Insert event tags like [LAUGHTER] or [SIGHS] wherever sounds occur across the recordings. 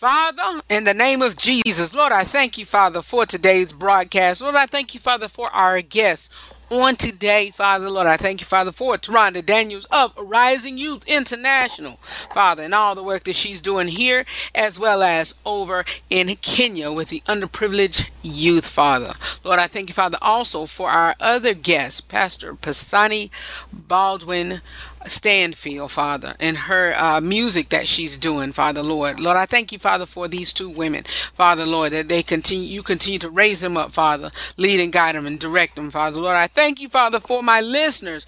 Father, in the name of Jesus, Lord, I thank you, Father, for today's broadcast. Lord, I thank you, Father, for our guests on today, Father, Lord. I thank you, Father, for Toronda Daniels of Rising Youth International, Father, and all the work that she's doing here as well as over in Kenya with the underprivileged youth, Father. Lord, I thank you, Father, also for our other guest, Pastor Pasani Baldwin. Stanfield, Father, and her uh, music that she's doing, Father Lord. Lord, I thank you, Father, for these two women, Father Lord, that they continue, you continue to raise them up, Father, lead and guide them and direct them, Father Lord. I thank you, Father, for my listeners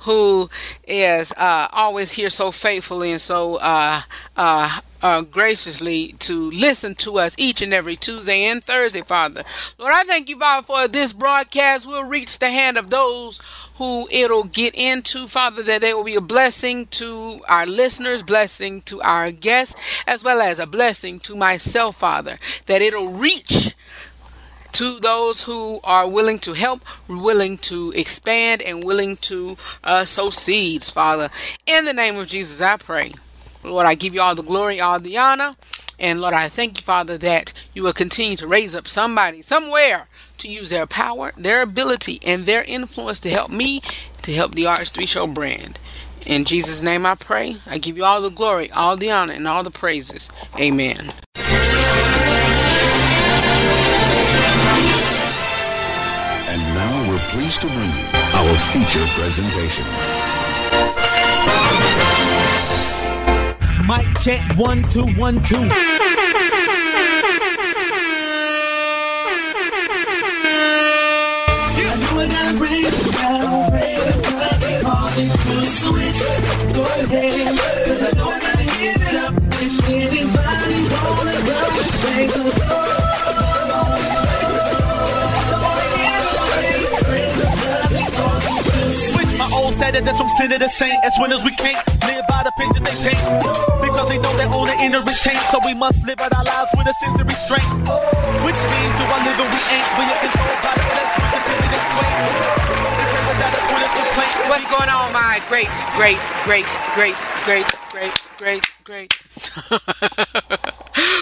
who is uh, always here so faithfully and so uh, uh, uh, graciously to listen to us each and every Tuesday and Thursday, Father. Lord, I thank you, Father, for this broadcast We'll reach the hand of those who it'll get into, Father, that they will be a blessing to our listeners, blessing to our guests, as well as a blessing to myself, Father, that it'll reach to those who are willing to help, willing to expand, and willing to uh, sow seeds, Father. In the name of Jesus, I pray. Lord, I give you all the glory, all the honor. And Lord, I thank you, Father, that you will continue to raise up somebody somewhere to use their power, their ability, and their influence to help me, to help the RH3 Show brand. In Jesus' name I pray. I give you all the glory, all the honor, and all the praises. Amen. Pleased to bring you our feature presentation. Mic check one two one two. Status that's from sinner to saint. As winners we can't live by the picture they paint. Because they know their own inner is taint. So we must live out our lives with a sense of restraint. Which means do I live and we ain't. We are controlled by the flesh. What's going on, my great, great, great, great, great, great, great, great? [LAUGHS]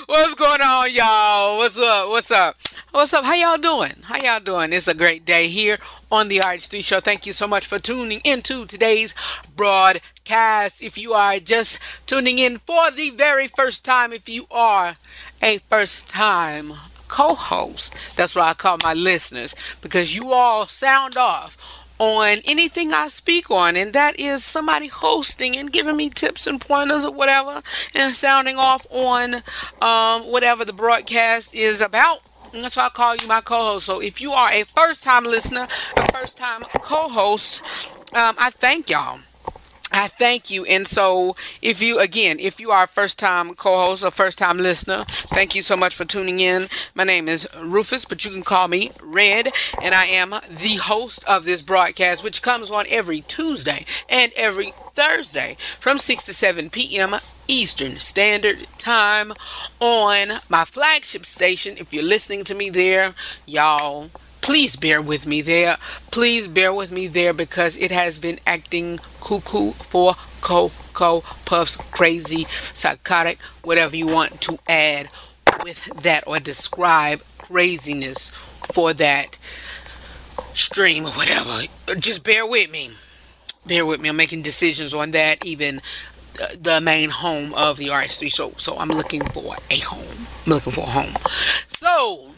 What's going on, y'all? What's up? What's up? What's up? How y'all doing? How y'all doing? It's a great day here on the RH3 Show. Thank you so much for tuning into today's broadcast. If you are just tuning in for the very first time, if you are a first time co-host, that's what I call my listeners, because you all sound off on anything I speak on, and that is somebody hosting and giving me tips and pointers or whatever, and sounding off on um, whatever the broadcast is about. And that's why I call you my co-host. So if you are a first-time listener, a first-time co-host, um, I thank y'all. I thank you. And so, if you, again, if you are a first time co host or first time listener, thank you so much for tuning in. My name is Rufus, but you can call me Redd, and I am the host of this broadcast, which comes on every Tuesday and every Thursday from 6 to 7 p.m. Eastern Standard Time on my flagship station. If you're listening to me there, y'all please bear with me there. Please bear with me there because it has been acting cuckoo for Cocoa Puffs, crazy, psychotic, whatever you want to add with that or describe craziness for that stream or whatever. Just bear with me. Bear with me. I'm making decisions on that, even the main home of the RH3 show. So I'm looking for a home. I'm looking for a home. So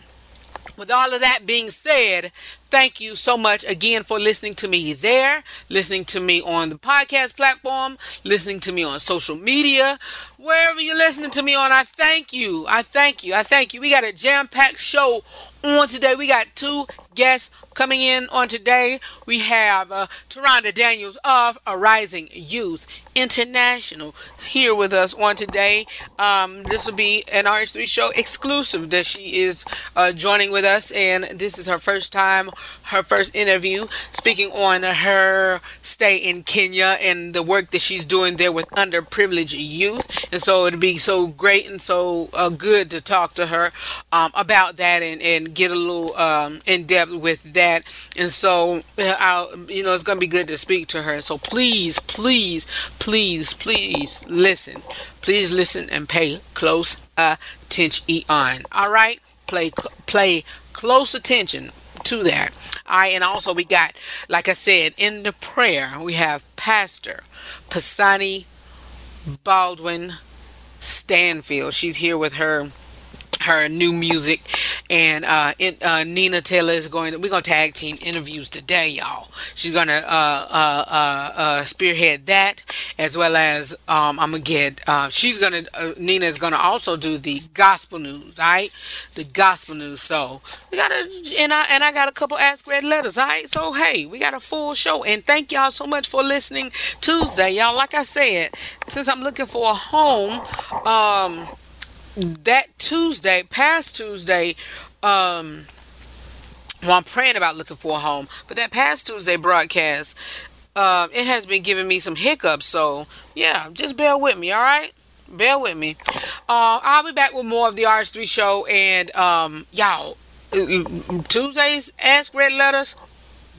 with all of that being said, thank you so much again for listening to me there, listening to me on the podcast platform, listening to me on social media, wherever you're listening to me on. I thank you. I thank you. I thank you. We got a jam packed show on today. We got two guests coming in on today. We have uh, Toronda Daniels of Arising Youth International here with us on today. Um, this will be an RH3 show exclusive that she is uh, joining with us, and this is her first time, her first interview, speaking on her stay in Kenya and the work that she's doing there with underprivileged youth. And so it'd be so great and so uh, good to talk to her um, about that and, and get a little um, in depth with that. And so, uh, I'll, you know, it's going to be good to speak to her. So please, please, please, please listen. Please listen and pay close attention. All right, play play close attention to that. All right, and also we got, like I said, in the prayer we have Pastor Pisani Baldwin Stanfield. She's here with her her new music. And uh, it, uh, Nina Taylor is going to, we're to tag team interviews today y'all. She's to uh, uh, uh, uh, spearhead that as well as um, I'm gonna get uh she's gonna Nina is gonna also do the gospel news right the gospel news. So we got a and I and I got a couple ask Redd letters all right so hey we got a full show. And thank y'all so much for listening Tuesday. Y'all like I said since I'm looking for a home um that Tuesday, past Tuesday, um, well, I'm praying about looking for a home, but that past Tuesday broadcast, uh, it has been giving me some hiccups. So, yeah, just bear with me, all right? Bear with me. Uh, I'll be back with more of the RH3 show, and um, y'all, Tuesdays Ask Redd Letters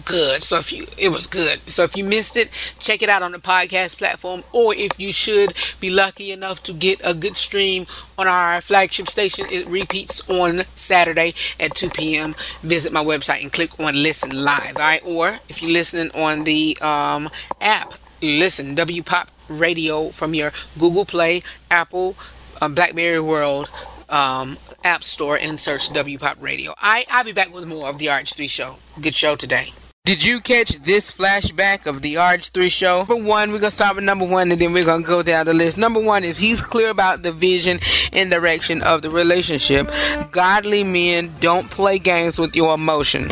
good. So if you it was good. So if you missed it, check it out on the podcast platform or if you should be lucky enough to get a good stream on our flagship station, it repeats on Saturday at 2 p.m. Visit my website and click on listen live. All right, or if you're listening on the um, app, listen WPOP Radio from your Google Play, Apple, um, BlackBerry World um, App Store and search WPOP Radio. I I'll be back with more of the RH3 show. Good show today. Did you catch this flashback of the RH3 show? Number one, we're gonna start with number one and then we're gonna go down the list. Number one is he's clear about the vision and direction of the relationship. Godly men don't play games with your emotion.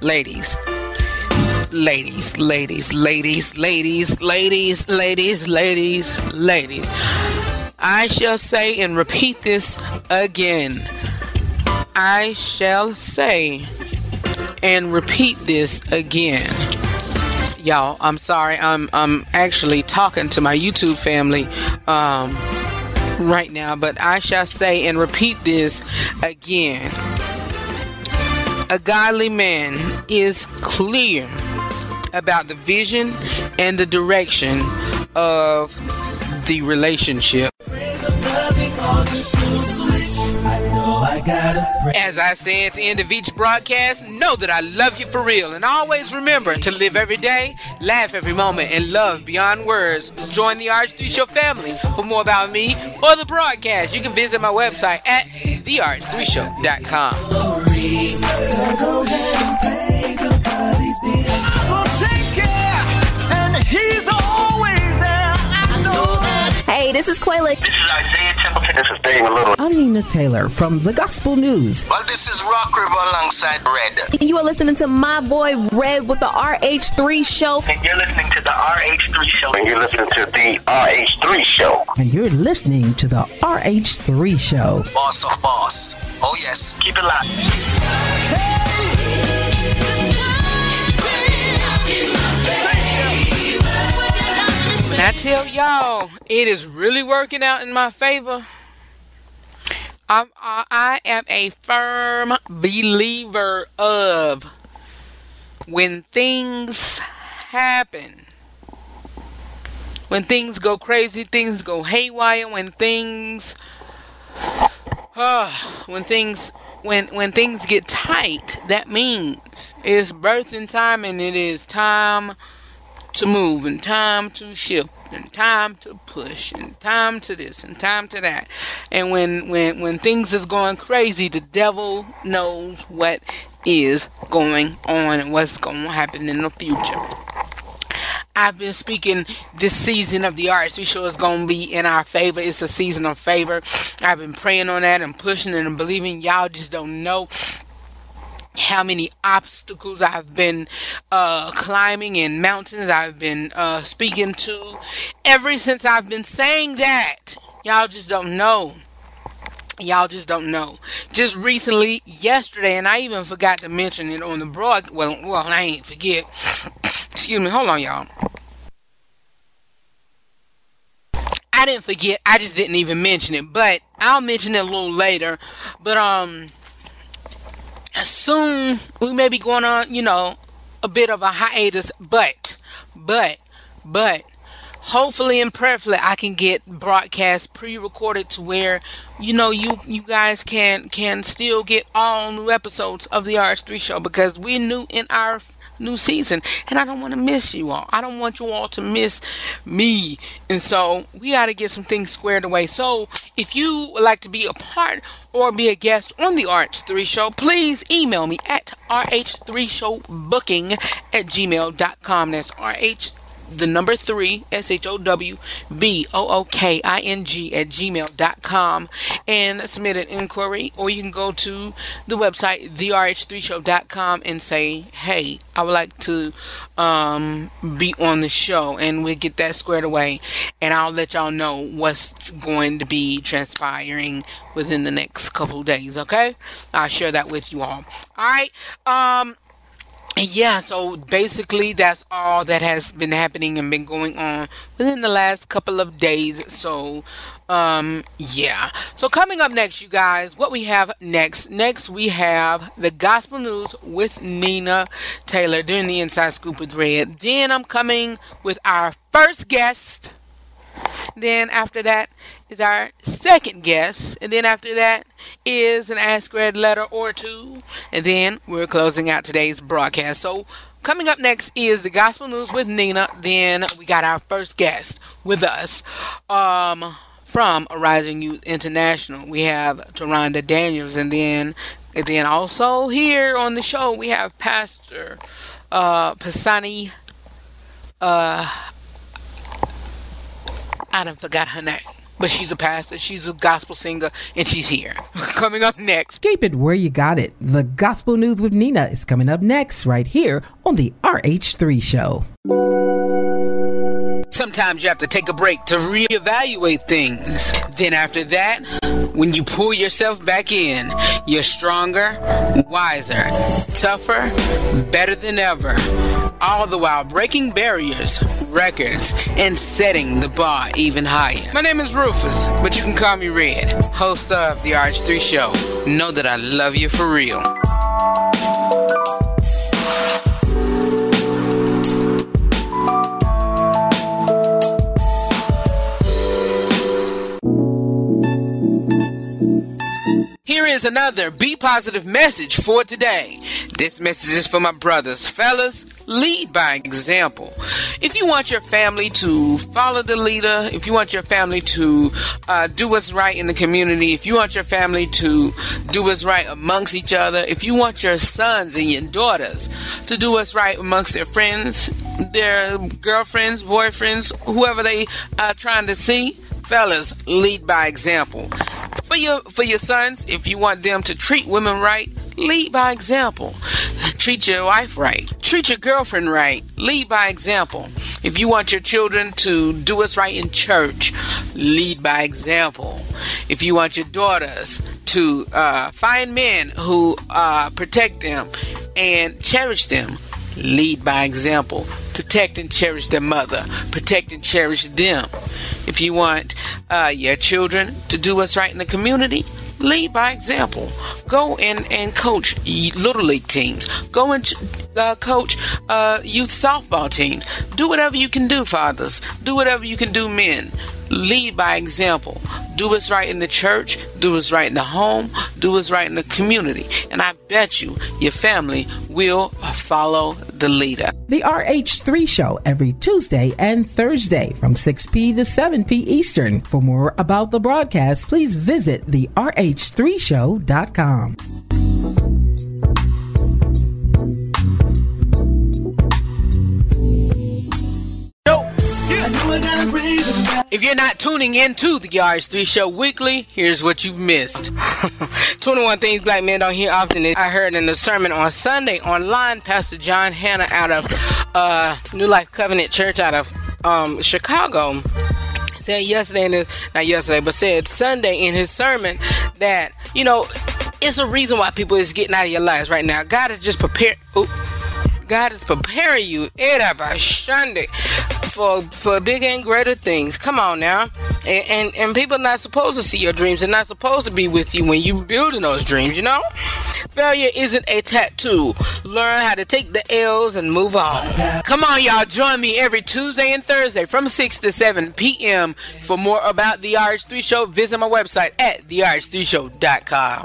Ladies, Ladies, ladies, ladies, ladies, ladies, ladies, ladies, ladies, ladies. I shall say and repeat this again. I shall say and repeat this again. Y'all, I'm sorry. I'm I'm actually talking to my YouTube family um, right now, but I shall say and repeat this again. A godly man is clear about the vision and the direction of the relationship. As I say at the end of each broadcast, know that I love you for real. And always remember to live every day, laugh every moment, and love beyond words. Join the RH3 Show family. For more about me or the broadcast, you can visit my website at therh3show.com. this is Quayla. This is Isaiah Templeton. This is Dave Little. I'm Nina Taylor from the Gospel News. Well, this is Rock River alongside Redd. You are listening to my boy Redd with the RH3 show. And you're listening to the RH3 show. And you're listening to the RH3 show. And you're listening to the RH3 show. Boss of boss. Oh, yes. Keep it locked. I tell y'all, it is really working out in my favor. I'm, I, I am a firm believer of when things happen, when things go crazy, things go haywire, when things, uh, when things, when when things get tight, that means it's birthing time and it is time to move and time to shift and time to push and time to this and time to that. And when when when things is going crazy, the devil knows what is going on and what's going to happen in the future. I've been speaking this season of the RH3 show is going to be in our favor. It's a season of favor. I've been praying on that and pushing and believing. Y'all just don't know how many obstacles I've been uh, climbing and mountains I've been uh, speaking to ever since I've been saying that. Y'all just don't know. Y'all just don't know. Just recently, yesterday, and I even forgot to mention it on the broad. Well, well, I ain't forget. [COUGHS] Excuse me. Hold on, y'all. I didn't forget. I just didn't even mention it, but I'll mention it a little later. But um, soon we may be going on, you know, a bit of a hiatus. But, but, but, hopefully and prayerfully, I can get broadcast pre-recorded to where, you know, you you guys can can still get all new episodes of the RH3 show because we're new in our new season and I don't want to miss you all. I don't want you all to miss me. And so we got to get some things squared away. So if you would like to be a part or be a guest on the RH3 show, please email me at rh3showbooking at gmail.com. That's rh the number three, S H O W B O O K I N G at gmail.com and submit an inquiry, or you can go to the website, therh3show.com, and say, Hey, I would like to um, be on the show, and we'll get that squared away, and I'll let y'all know what's going to be transpiring within the next couple days, okay? I'll share that with you all. All right. Um, yeah, so basically that's all that has been happening and been going on within the last couple of days. So, um, yeah. So coming up next, you guys, what we have next? Next, we have the gospel news with Nina Taylor doing the inside scoop with Redd. Then I'm coming with our first guest. Then after that is our second guest. And then after that is an Ask Redd letter or two. And then we're closing out today's broadcast. So coming up next is the Gospel News with Nina. Then we got our first guest with us. Um from Arising Youth International. We have Toronda Daniels and then and then also here on the show we have Pastor uh Pasani uh I done forgot her name. But she's a pastor, she's a gospel singer, and she's here. [LAUGHS] Coming up next. Keep it where you got it. The Gospel News with Nina is coming up next, right here on the RH3 Show. Sometimes you have to take a break to reevaluate things. Then after that, when you pull yourself back in, you're stronger, wiser, tougher, better than ever. All the while breaking barriers, records, and setting the bar even higher. My name is Rufus, but you can call me Redd, host of the RH3 Show. Know that I love you for real. Here is another Be Positive message for today. This message is for my brothers. Fellas, lead by example. If you want your family to follow the leader, if you want your family to uh, do what's right in the community, if you want your family to do what's right amongst each other, if you want your sons and your daughters to do what's right amongst their friends, their girlfriends, boyfriends, whoever they are trying to see, fellas, lead by example. For your for your sons, if you want them to treat women right, lead by example. Treat your wife right. Treat your girlfriend right. Lead by example. If you want your children to do what's right in church, lead by example. If you want your daughters to uh, find men who uh, protect them and cherish them, lead by example. Protect and cherish their mother. Protect and cherish them. If you want uh, your children to do what's right in the community, lead by example. Go and, and coach little league teams. Go and uh, coach uh, youth softball teams. Do whatever you can do, fathers. Do whatever you can do, men. Lead by example. Do what's right in the church. Do what's right in the home. Do what's right in the community. And I bet you your family will follow the leader. The RH3 Show every Tuesday and Thursday from 6p to 7p Eastern. For more about the broadcast, please visit the rh3show.com. If you're not tuning into the RH3 Show weekly, here's what you've missed. [LAUGHS] 21 things black men don't hear often. I heard in the sermon on Sunday online, Pastor John Hannah out of uh, New Life Covenant Church out of um, Chicago said yesterday, in his, not yesterday, but said Sunday in his sermon that, you know, it's a reason why people is getting out of your lives right now. God is just prepared. God is preparing you eh, Sunday for for bigger and greater things. Come on now, and and, and people not supposed to see your dreams. They're not supposed to be with you when you're building those dreams. You know, failure isn't a tattoo. Learn how to take the L's and move on. Come on, y'all, join me every Tuesday and Thursday from 6 to 7 p.m. For more about the RH3 Show, visit my website at therh3show.com.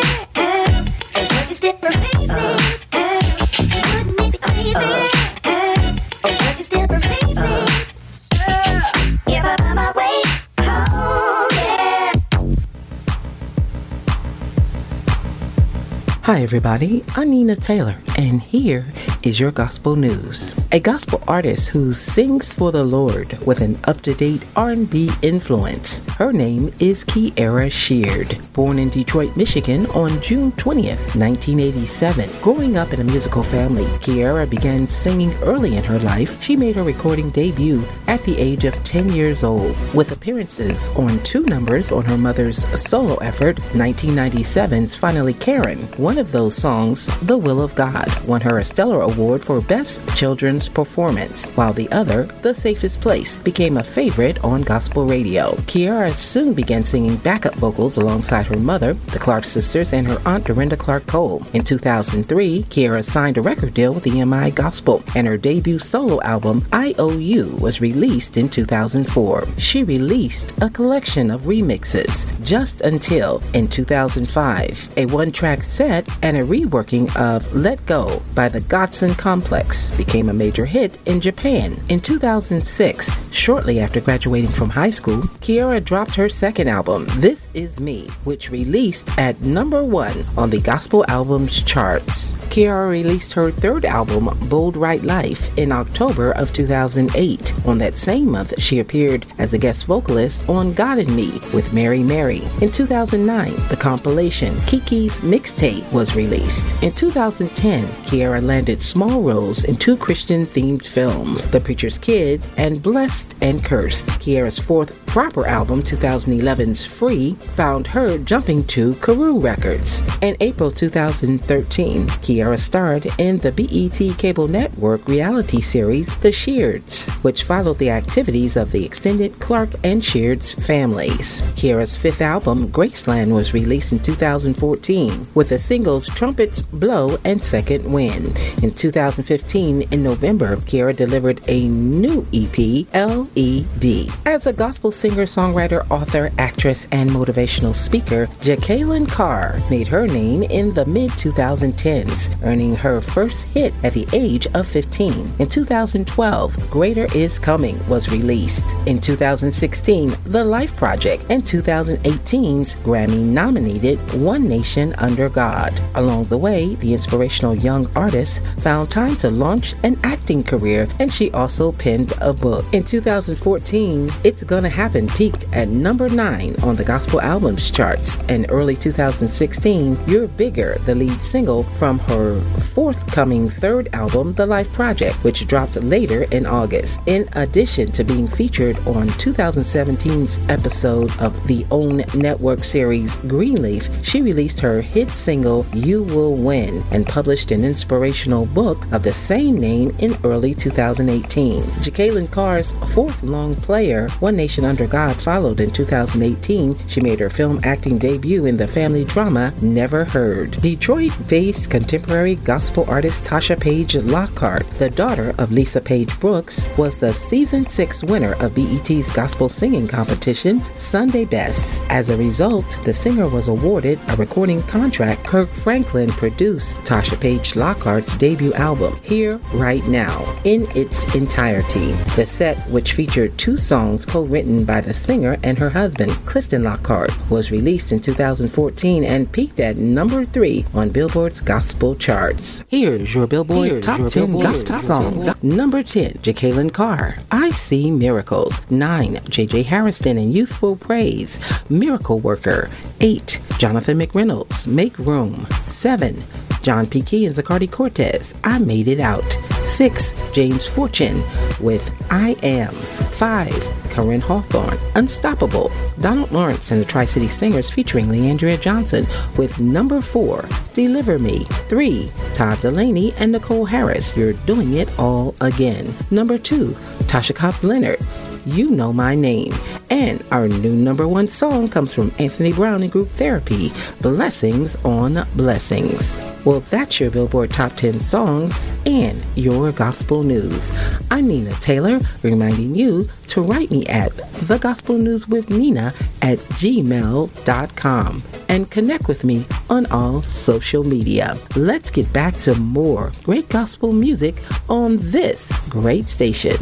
Hi, everybody. I'm Nina Taylor, and here is your gospel news. A gospel artist who sings for the Lord with an up-to-date R&B influence. Her name is Kierra Sheard. Born in Detroit, Michigan on June 20th, 1987. Growing up in a musical family, Kierra began singing early in her life. She made her recording debut at the age of 10 years old, with appearances on two numbers on her mother's solo effort, 1997's Finally Karen. One of those songs, The Will of God, won her a Stellar Award for Best Children's Performance, while the other, The Safest Place, became a favorite on gospel radio. Kierra soon began singing backup vocals alongside her mother, the Clark sisters, and her aunt Dorinda Clark Cole. In 2003, Kierra signed a record deal with EMI Gospel, and her debut solo album, IOU, was released in 2004. She released a collection of remixes, Just Until, in 2005, a one track set, and a reworking of Let Go by the Godson Complex became a major hit in Japan. In 2006, shortly after graduating from high school, Kierra dropped her second album, This Is Me, which released at number one on the gospel albums charts. Kierra released her third album, Bold Right Life, in October of 2008. On that same month, she appeared as a guest vocalist on God and Me with Mary Mary. In 2009, the compilation Kiki's Mixtape was released. In 2010, Kierra landed small roles in two Christian themed films, The Preacher's Kid and Blessed and Cursed. Kierra's fourth proper album, 2011's Free, found her jumping to Karew Records. In April 2013, Kierra starred in the BET cable network reality series The Sheards, which followed the activities of the extended Clark and Sheards families. Kierra's fifth album, Graceland, was released in 2014 with the singles Trumpets Blow and Second Wind. In 2015, in November, Kierra delivered a new EP, LED. As a gospel singer, songwriter, author, actress, and motivational speaker, Jekalyn Carr made her name in the mid 2010s, earning her first hit at the age of 15. In 2012, Greater Is Coming was released. In 2016, The Life Project, and 2018's Grammy nominated One Nation Under God. Along the way, the inspirational young artist found time to launch an acting career, and she also penned a book. In 2014, It's Gonna Happen peaked at number 9 on the gospel albums charts. In early 2016, You're Bigger, the lead single from her forthcoming third album, The Life Project, which dropped later in August. In addition to being featured on 2017's episode of the OWN network series Greenleaf, she released her hit single You Will Win and published an inspirational book of the same name in early 2018. Jekalyn Carr's fourth long player, One Nation Under God, followed in 2018. She made her film acting debut in the family drama Never Heard. Detroit based contemporary gospel artist Tasha Paige Lockhart, the daughter of Lisa Page Brooks, was the season six winner of BET's gospel singing competition, Sunday Best. As a result, the singer was awarded a recording contract. Kirk Franklin produced Tasha Paige Lockhart's debut album, Here Right Now, in its entirety. The set, which featured two songs co written by the singer and her husband, Clifton Lockhart, was released in 2014 and peaked at number three on Billboard's gospel charts. Here's your Billboard Here's Top your 10 Billboard Gospel Songs. 10. Number 10, Jekalyn Carr, I See Miracles. 9, J.J. Hairston and Youthful Praise, Miracle Worker. 8, Jonathan McReynolds, Make Room. 7, John P. Kee and Zacardi Cortez, I Made It Out. 6, James Fortune with I Am. 5, Koryn Hawthorne, Unstoppable. Donald Lawrence and the Tri City Singers featuring Le'Andria Johnson with number 4, Deliver Me. 3, Todd Dulaney and Nicole Harris, You're Doing It All Again. Number 2, Tasha Cobbs Leonard, You Know My Name. And our new number one song comes from Anthony Brown and Group Therapy, Blessings on Blessings. Well, that's your Billboard Top 10 songs and your gospel news. I'm Nina Taylor, reminding you to write me at thegospelnewswithnina at gmail.com and connect with me on all social media. Let's get back to more great gospel music on this great station.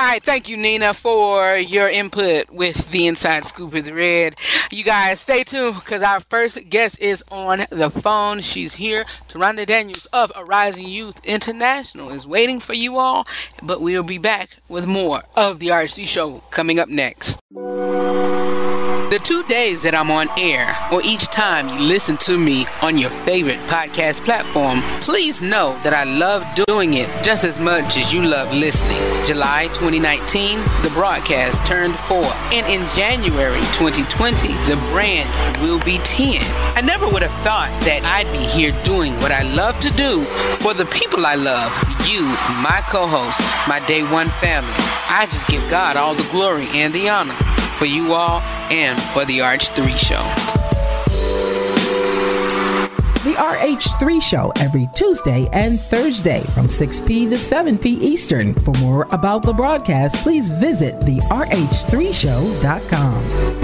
All right, thank you, Nina, for your input with the Inside Scoop with Redd. You guys stay tuned because our first guest is on the phone. She's here. Toronda Daniels of Arising Youth International is waiting for you all, but we'll be back with more of the RC Show coming up next. The two days that I'm on air, or each time you listen to me on your favorite podcast platform, please know that I love doing it just as much as you love listening. July 2019, the broadcast turned four, and in January 2020, the brand will be 10. I never would have thought that I'd be here doing what I love to do for the people I love, you, my co host, my day one family. I just give God all the glory and the honor for you all and for the RH3 show. The RH3 Show every Tuesday and Thursday from 6 p to 7 p Eastern. For more about the broadcast, please visit therh3show.com.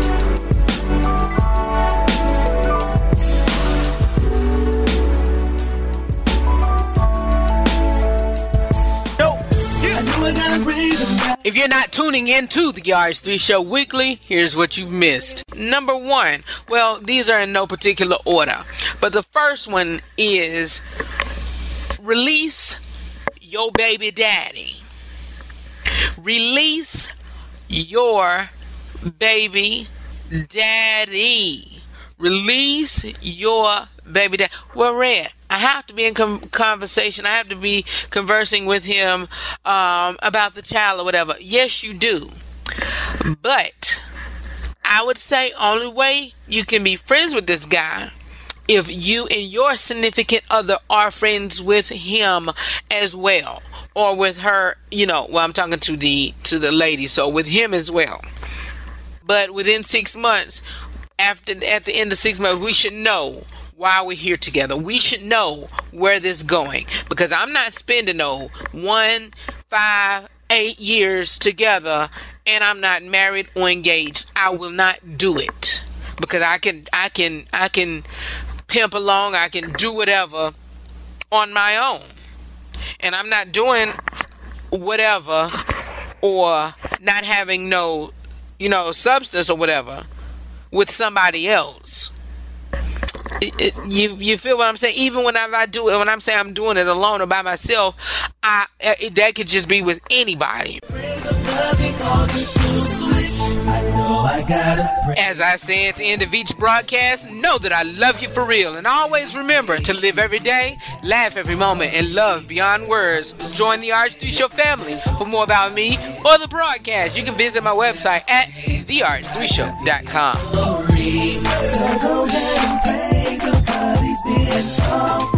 If you're not tuning into the RH3 show weekly, here's what you've missed. Number one, well, these are in no particular order, but the first one is release your baby daddy. Release your baby daddy. Release your baby daddy. Well, Redd, I have to be in com- conversation. I have to be conversing with him um, about the child or whatever. Yes, you do. But I would say only way you can be friends with this guy if you and your significant other are friends with him as well or with her you know well i'm talking to the to the lady so with him as well but within six months after at the end of six months we should know why we're here together. We should know where this is going. Because i'm not spending no one five eight years together and i'm not married or engaged. I will not do it. Because i can i can i can pimp along. I can do whatever on my own. And i'm not doing whatever or not having no you know substance or whatever with somebody else it, you you feel what I'm saying? Even when I, do it, when I'm saying I'm doing it alone or by myself, I it, that could just be with anybody. As I say at the end of each broadcast, know that I love you for real, and always remember to live every day, laugh every moment, and love beyond words. Join the RH3 Show family. For more about me or the broadcast, you can visit my website at it's all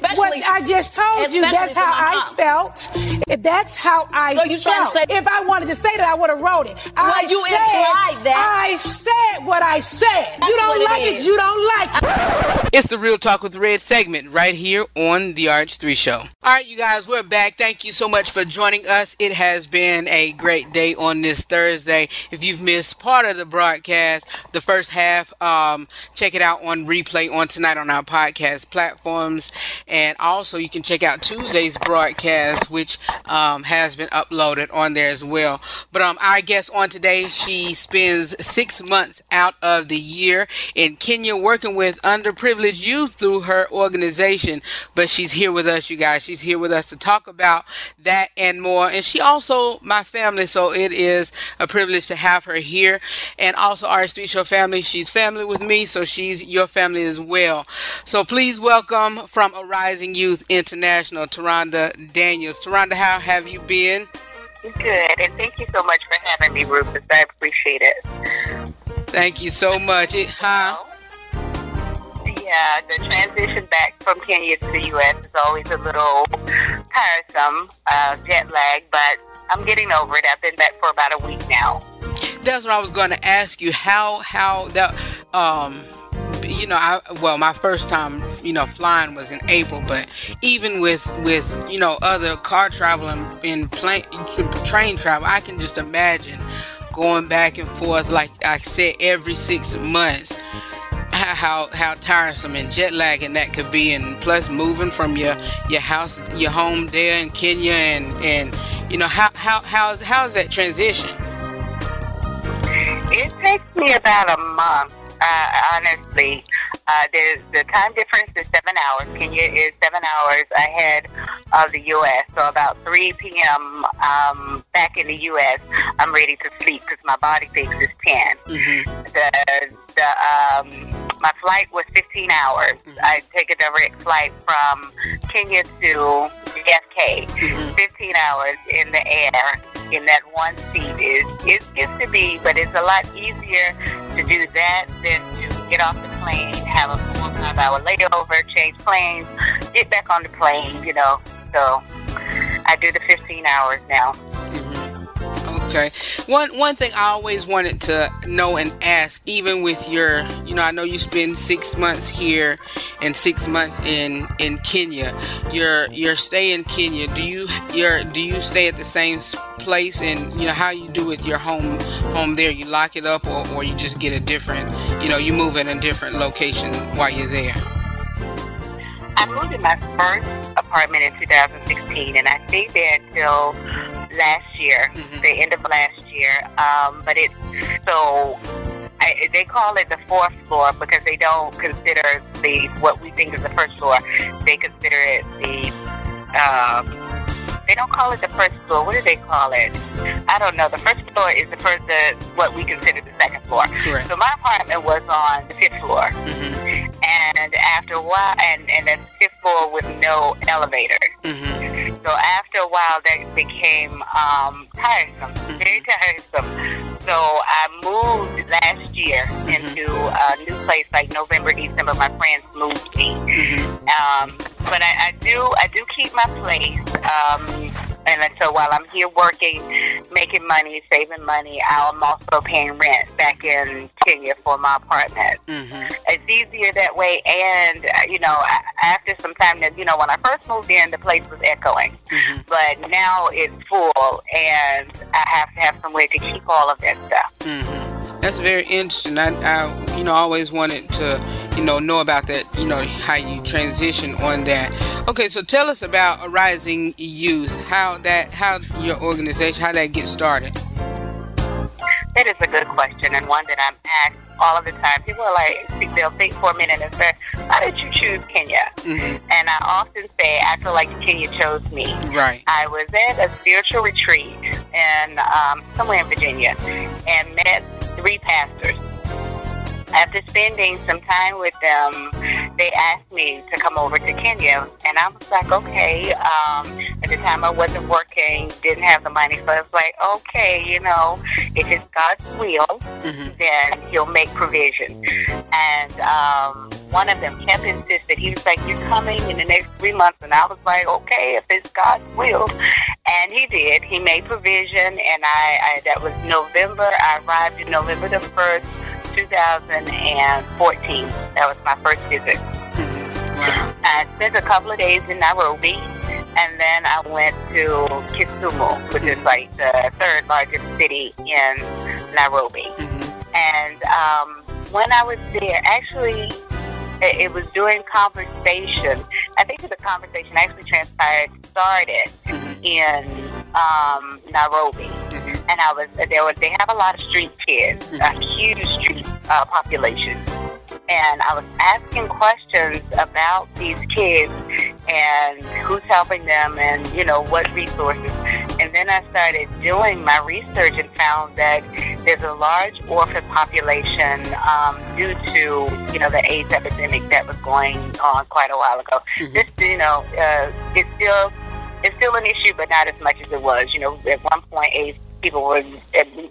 therh3show.com. What I just just told you that's how I mom. felt. If That's how I So you felt. say- if I wanted to say that, I would have wrote it. I you said, implied that. I said what I said. you don't like it like it, is. you don't like it. It's the Real Talk with Redd segment right here on the RH3 Show. All right, you guys, we're back. Thank you so much for joining us. It has been a great day on this Thursday. If you've missed part of the broadcast, the first half, um, check it out on replay on tonight on our podcast platforms. And also, you can check out Tuesday's broadcast, which um, has been uploaded on there as well. But um, our guest on today, she spends six months out of the year in Kenya working with underprivileged youth through her organization. But she's here with us, you guys. She's here with us to talk about that and more. And she also my family, so it is a privilege to have her here. And also our Street Show family. She's family with me, so she's your family as well. So please welcome from Arising Youth International, Toronda Daniels. Toronda, how have you been? Good, and thank you so much for having me, Rufus. I appreciate it. Thank you so much. It, huh? Yeah, the transition back from Kenya to the U.S. is always a little tiresome, uh, jet lag, but I'm getting over it. I've been back for about a week now. That's what I was going to ask you. How how that um you know I well my first time you know flying was in April, but even with with you know other car travel and, and plane train travel, I can just imagine going back and forth like I said every six months. How, how tiresome and jet lagging that could be, and plus moving from your your house, your home there in Kenya, and and you know how how how's how's that transition? It takes me about a month, uh, honestly. Uh, there's the time difference is seven hours. Kenya is seven hours ahead of the U.S. So about 3 p.m. Um, back in the U.S., I'm ready to sleep because my body thinks it's 10. The the um, my flight was 15 hours. I take a direct flight from Kenya to JFK. 15 hours in the air in that one seat is it gets to be, but it's a lot easier to do that than to get off the plane, have a four or five hour layover, change planes, get back on the plane. You know, so I do the 15 hours now. Mm-hmm. Okay. One one thing I always wanted to know and ask, even with your, you know, I know you spend six months here and six months in in Kenya. Your your stay in Kenya, do you your do you stay at the same place and you know how you do with your home home there? You lock it up or, or you just get a different, you know, you move in a different location while you're there. I moved in my first apartment in 2016, and I stayed there until last year, the end of last year. Um, but it's so I, they call it the fourth floor because they don't consider the what we think is the first floor. They consider it the. Um, they don't call it the first floor. What do they call it? I don't know. The first floor is the first, the what we consider the second floor. Correct. So my apartment was on the fifth floor, mm-hmm. and after a while, and and the fifth floor with no elevator. Mm-hmm. So after a while, that became um, tiresome, mm-hmm. very tiresome. So I moved last year into a new place, like November, December. My friends moved me, um, but I, I do I do keep my place. Um, and so while I'm here working, making money, saving money, I'm also paying rent back in Kenya for my apartment. It's easier that way, and uh, you know, after some time, that you know, when I first moved in, the place was echoing, but now it's full, and I have to have somewhere to keep all of that stuff. hmm That's very interesting. I, I, you know, always wanted to, you know, know about that. You know, how you transition on that. Okay, so tell us about Arising Youth. How that, how your organization, how that gets started. That is a good question, and one that I'm asked all of the time. People are like, they'll think for a minute and say, "How did you choose Kenya?" hmm And I often say, I feel like Kenya chose me. Right. I was at a spiritual retreat in um, somewhere in Virginia and met three pastors. After spending some time with them, they asked me to come over to Kenya, and I was like, okay. Um, at the time, I wasn't working, didn't have the money, so I was like, okay, you know, if it's God's will, then He'll make provision. And um, one of them kept insisting. He was like, "You're coming in the next three months," and I was like, "Okay, if it's God's will." And he did. He made provision, and I, I that was November. I arrived in November the first, 2014. That was my first visit. Mm-hmm. I spent a couple of days in Nairobi, and then I went to Kisumu, which is mm-hmm. like the third largest city in Nairobi. Mm-hmm. And um, when I was there, actually, it, it was during conversation. I think the conversation actually transpired started in um, Nairobi, and I was there. Was they have a lot of street kids, a huge street uh, population, and I was asking questions about these kids and who's helping them, and you know what resources. And then I started doing my research and found that there's a large orphan population um, due to you know the AIDS epidemic that was going on quite a while ago. This you know uh, it's still it's still an issue, but not as much as it was. You know, at one point AIDS people were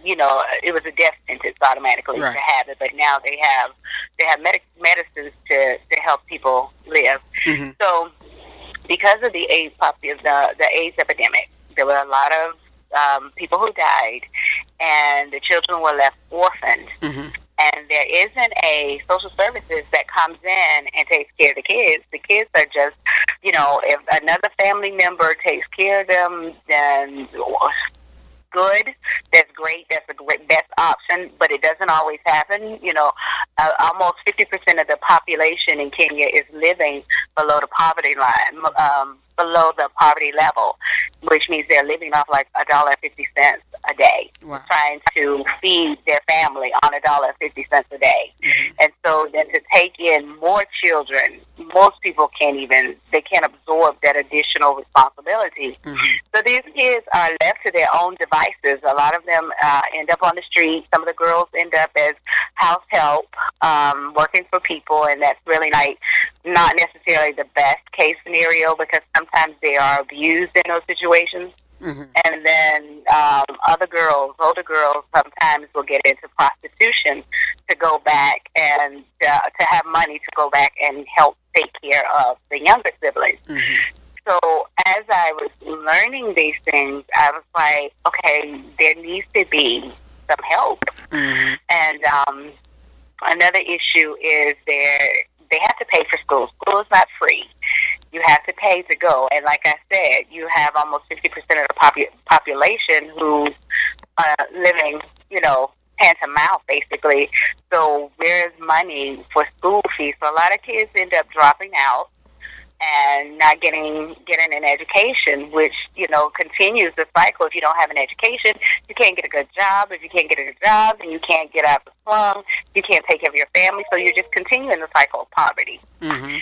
you know it was a death sentence automatically Right. to have it, but now they have they have medic- medicines to to help people live. So because of the AIDS pop- the the AIDS epidemic, there were a lot of um, people who died, and the children were left orphaned. And there isn't a social services that comes in and takes care of the kids. The kids are just, you know, if another family member takes care of them, then good. That's great. That's a great best option, but it doesn't always happen. You know, uh, almost fifty percent of the population in Kenya is living below the poverty line, um, below the poverty level, which means they're living off like a dollar fifty cents a day, trying to feed their family on a dollar fifty cents a day. And so then to take in more children, most people can't even they can't absorb that additional responsibility. So these kids are left to their own devices. A lot of them uh, end up on the street. Some of the girls end up as house help, um, working for people, and that's really like not necessarily the best case scenario because sometimes they are abused in those situations. And then um, other girls, older girls, sometimes will get into prostitution to go back and uh, to have money to go back and help take care of the younger siblings. So as I was learning these things, I was like, okay, there needs to be some help. And um, another issue is there they have to pay for school. School is not free. You have to pay to go. And like I said, you have almost 50% of the popu- population who's uh, living, you know, hand to mouth, basically. So where's money for school fees? So a lot of kids end up dropping out and not getting getting an education, which you know continues the cycle. If you don't have an education, you can't get a good job. If you can't get a good job, and you can't get out of the slum. You can't take care of your family. So you're just continuing the cycle of poverty. mhm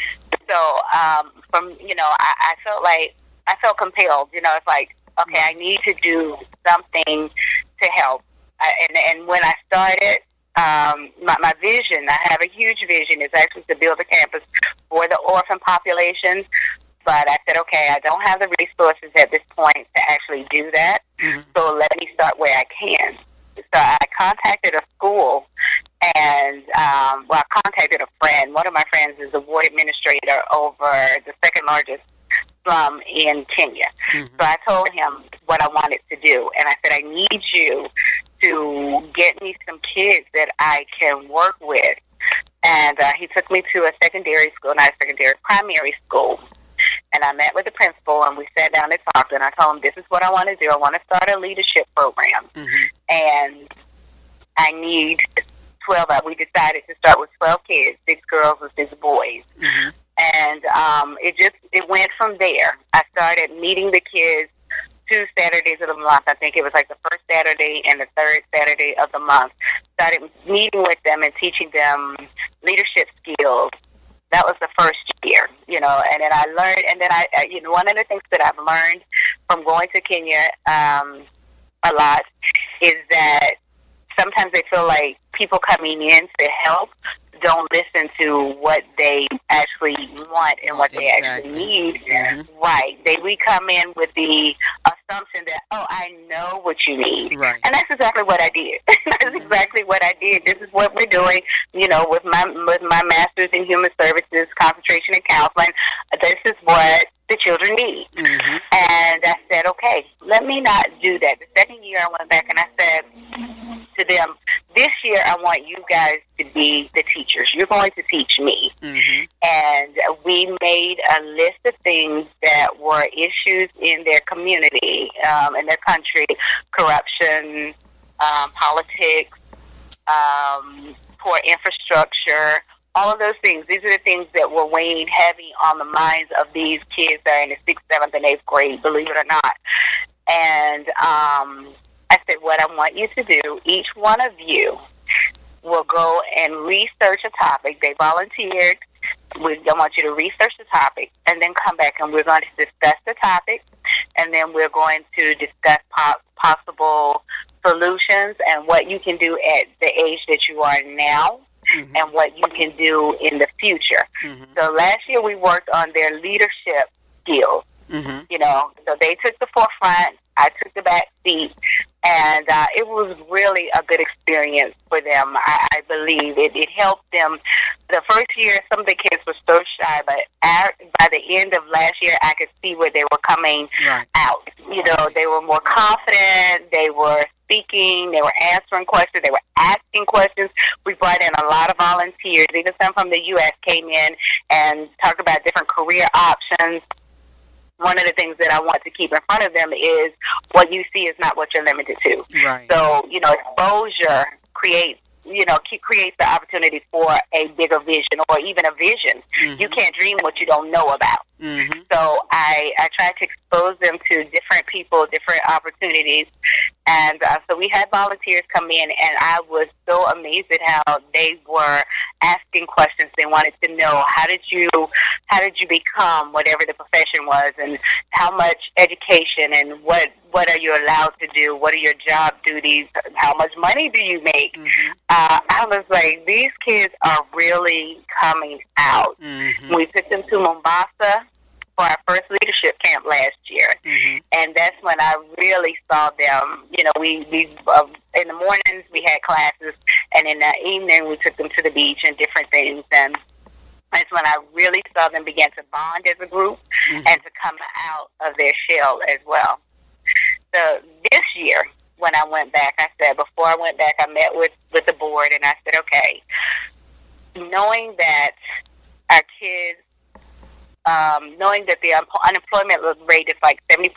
So um, from you know, I, I felt like I felt compelled. You know, it's like okay, I need to do something to help. I, and and when I started. Um, my, my vision, I have a huge vision, is actually to build a campus for the orphan population. But I said, okay, I don't have the resources at this point to actually do that. So let me start where I can. So I contacted a school and, um, well, I contacted a friend. One of my friends is the ward administrator over the second largest slum in Kenya. So I told him what I wanted to do. And I said, I need you to get me some kids that I can work with. And uh, he took me to a secondary school, not a secondary, primary school. And I met with the principal, and we sat down and talked. And I told him, "This is what I want to do. I want to start a leadership program, and I need twelve. uh, We decided to start with twelve kids, six girls and six boys. And um, it just it went from there. I started meeting the kids two Saturdays of the month. I think it was like the first Saturday and the third Saturday of the month. Started meeting with them and teaching them leadership skills. That was the first year, you know, and then I learned, and then I, you know, one of the things that I've learned from going to Kenya um, a lot is that sometimes they feel like people coming in to help don't listen to what they actually want and what they actually need. Right. They we come in with the assumption that, oh, I know what you need. Right. And that's exactly what I did. [LAUGHS] that's exactly what I did. This is what we're doing, you know, with my with my master's in human services, concentration in counseling. This is what the children need. Mm-hmm. And I said, okay, let me not do that. The second year I went back and I said to them, this year I want you guys to be the teachers. You're going to teach me. Mm-hmm. And we made a list of things that were issues in their community, um, in their country, corruption, um, politics, um, poor infrastructure, all of those things. These are the things that were weighing heavy on the minds of these kids that are in the sixth, seventh, and eighth grade, believe it or not. And um, I said, what I want you to do, each one of you will go and research a topic. They volunteered. We, I want you to research the topic and then come back and we're going to discuss the topic and then we're going to discuss po- possible solutions and what you can do at the age that you are now mm-hmm. and what you can do in the future. Mm-hmm. So last year we worked on their leadership skills. Mm-hmm. You know, so they took the forefront. I took the back seat, and uh, it was really a good experience for them. I, I believe it, it helped them. The first year, some of the kids were so shy, but at, by the end of last year, I could see where they were coming Right. out. You know, they were more confident. They were speaking. They were answering questions. They were asking questions. We brought in a lot of volunteers. Even some from the U.S. came in and talked about different career options. One of the things that I want to keep in front of them is what you see is not what you're limited to. Right. So, you know, exposure creates, you know, keep, creates the opportunity for a bigger vision or even a vision. You can't dream what you don't know about. Mm-hmm. So I, I try to expose them to different people, different opportunities. And uh, so we had volunteers come in, and I was so amazed at how they were asking questions. They wanted to know how did you how did you become whatever the profession was, and how much education, and what what are you allowed to do? What are your job duties? How much money do you make? Uh, I was like, these kids are really coming out. Mm-hmm. We took them to Mombasa for our first leadership camp last year, Mm-hmm. and that's when I really saw them. You know, we we uh, in the mornings we had classes, and in the evening we took them to the beach and different things, and that's when I really saw them begin to bond as a group Mm-hmm. and to come out of their shell as well. So this year, when I went back, I said before I went back, I met with with the board, and I said, okay, knowing that our kids um, knowing that the un- unemployment rate is like 70%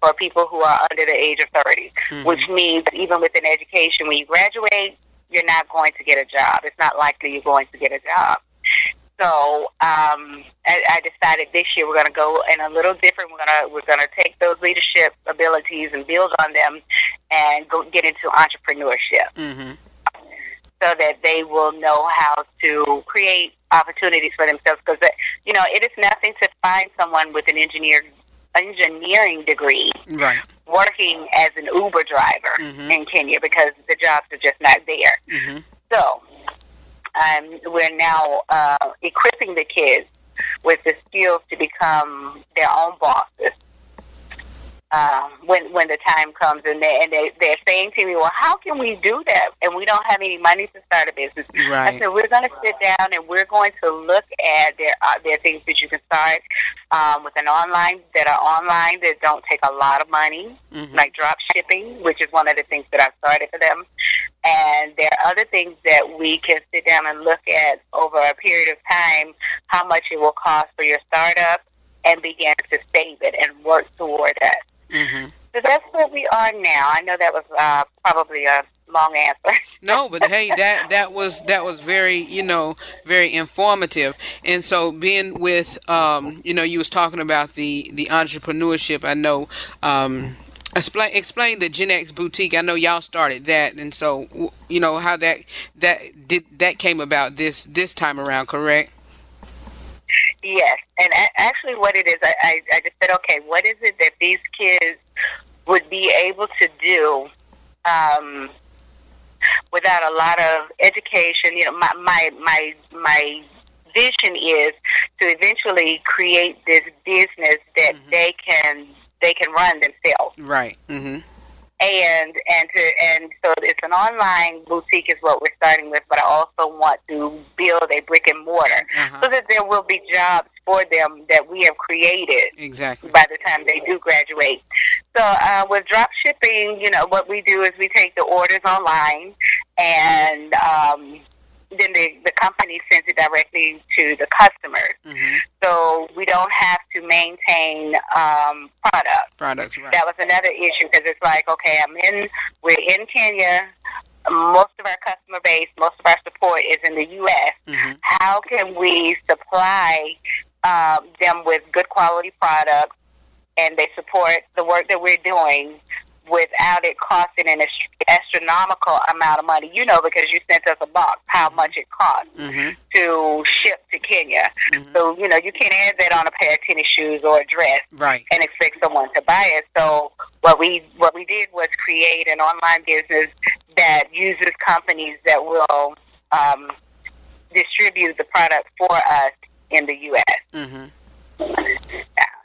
for people who are under the age of 30, which means that even within education, when you graduate, you're not going to get a job. It's not likely you're going to get a job. So um, I, I decided this year we're going to go in a little different. We're going to we're going to take those leadership abilities and build on them, and go get into entrepreneurship Mm-hmm. so that they will know how to create opportunities for themselves. Because you know, it is nothing to find someone with an engineer engineering degree Right. working as an Uber driver Mhm. in Kenya because the jobs are just not there. Mm-hmm. So um, we're now uh, equipping the kids with the skills to become their own bosses. Um, when when the time comes, and they and they they're saying to me, "Well, how can we do that?" And we don't have any money to start a business. I said, "We're going to sit down and we're going to look at there are there are things that you can start um, with an online that are online that don't take a lot of money, Mhm. like drop shipping, which is one of the things that I started for them. And there are other things that we can sit down and look at over a period of time, how much it will cost for your startup, and begin to save it and work toward that. Mm-hmm. So that's where we are now. I know that was uh, probably a long answer. [LAUGHS] No, but hey, that that was that was very you know very informative. And so being with um, you know you was talking about the the entrepreneurship. I know. Um, Explain, explain the Gennex boutique. I know y'all started that, and so you know how that that did that came about this this time around, correct? Yes, and a- actually, what it is, I, I, I just said, okay, what is it that these kids would be able to do um, without a lot of education. You know, my my my my vision is to eventually create this business that they can they can run themselves Right. Mm-hmm. And and to and so it's an online boutique is what we're starting with but i also want to build a brick and mortar Uh-huh. so that there will be jobs for them that we have created Exactly. by the time they do graduate so uh, with drop shipping you know what we do is we take the orders online and um, then the, the company sends it directly to the customers Mm-hmm. so we don't have to maintain um, products Products. Right. that was another issue because it's like, okay, I'm in, we're in Kenya. Most of our customer base, most of our support is in the U.S. Mm-hmm. How can we supply um, them with good quality products and they support the work that we're doing without it costing an astronomical amount of money? You know, because you sent us a box, how much it costs Mm-hmm. to ship to Kenya. So, you know, you can't add that on a pair of tennis shoes or a dress Right. and expect someone to buy it. So what we what we did was create an online business that uses companies that will um, distribute the product for us in the U.S. Mm-hmm.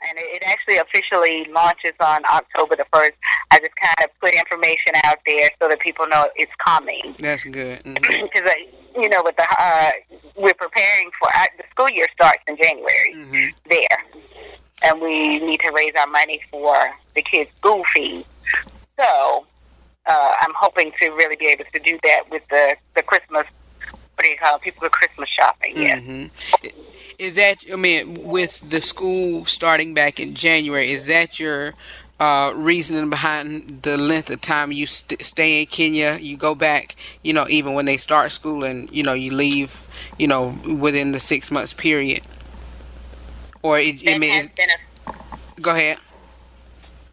And it, it actually officially launches on October the first. I just kind of put information out there so that people know it's coming. That's good. [CLEARS THROAT] Mm-hmm. Because you know, with the uh, we're preparing for uh, the school year starts in January Mm-hmm. there, and we need to raise our money for the kids' school fees. So uh, I'm hoping to really be able to do that with the the Christmas. What do you call it? People are Christmas shopping? Yes. Mm-hmm. Is that I mean, with the school starting back in January, is that your uh, reasoning behind the length of time you st- stay in Kenya? You go back, you know, even when they start school, and you know, you leave, you know, within the six months period. Or it, I That mean, has been a go ahead.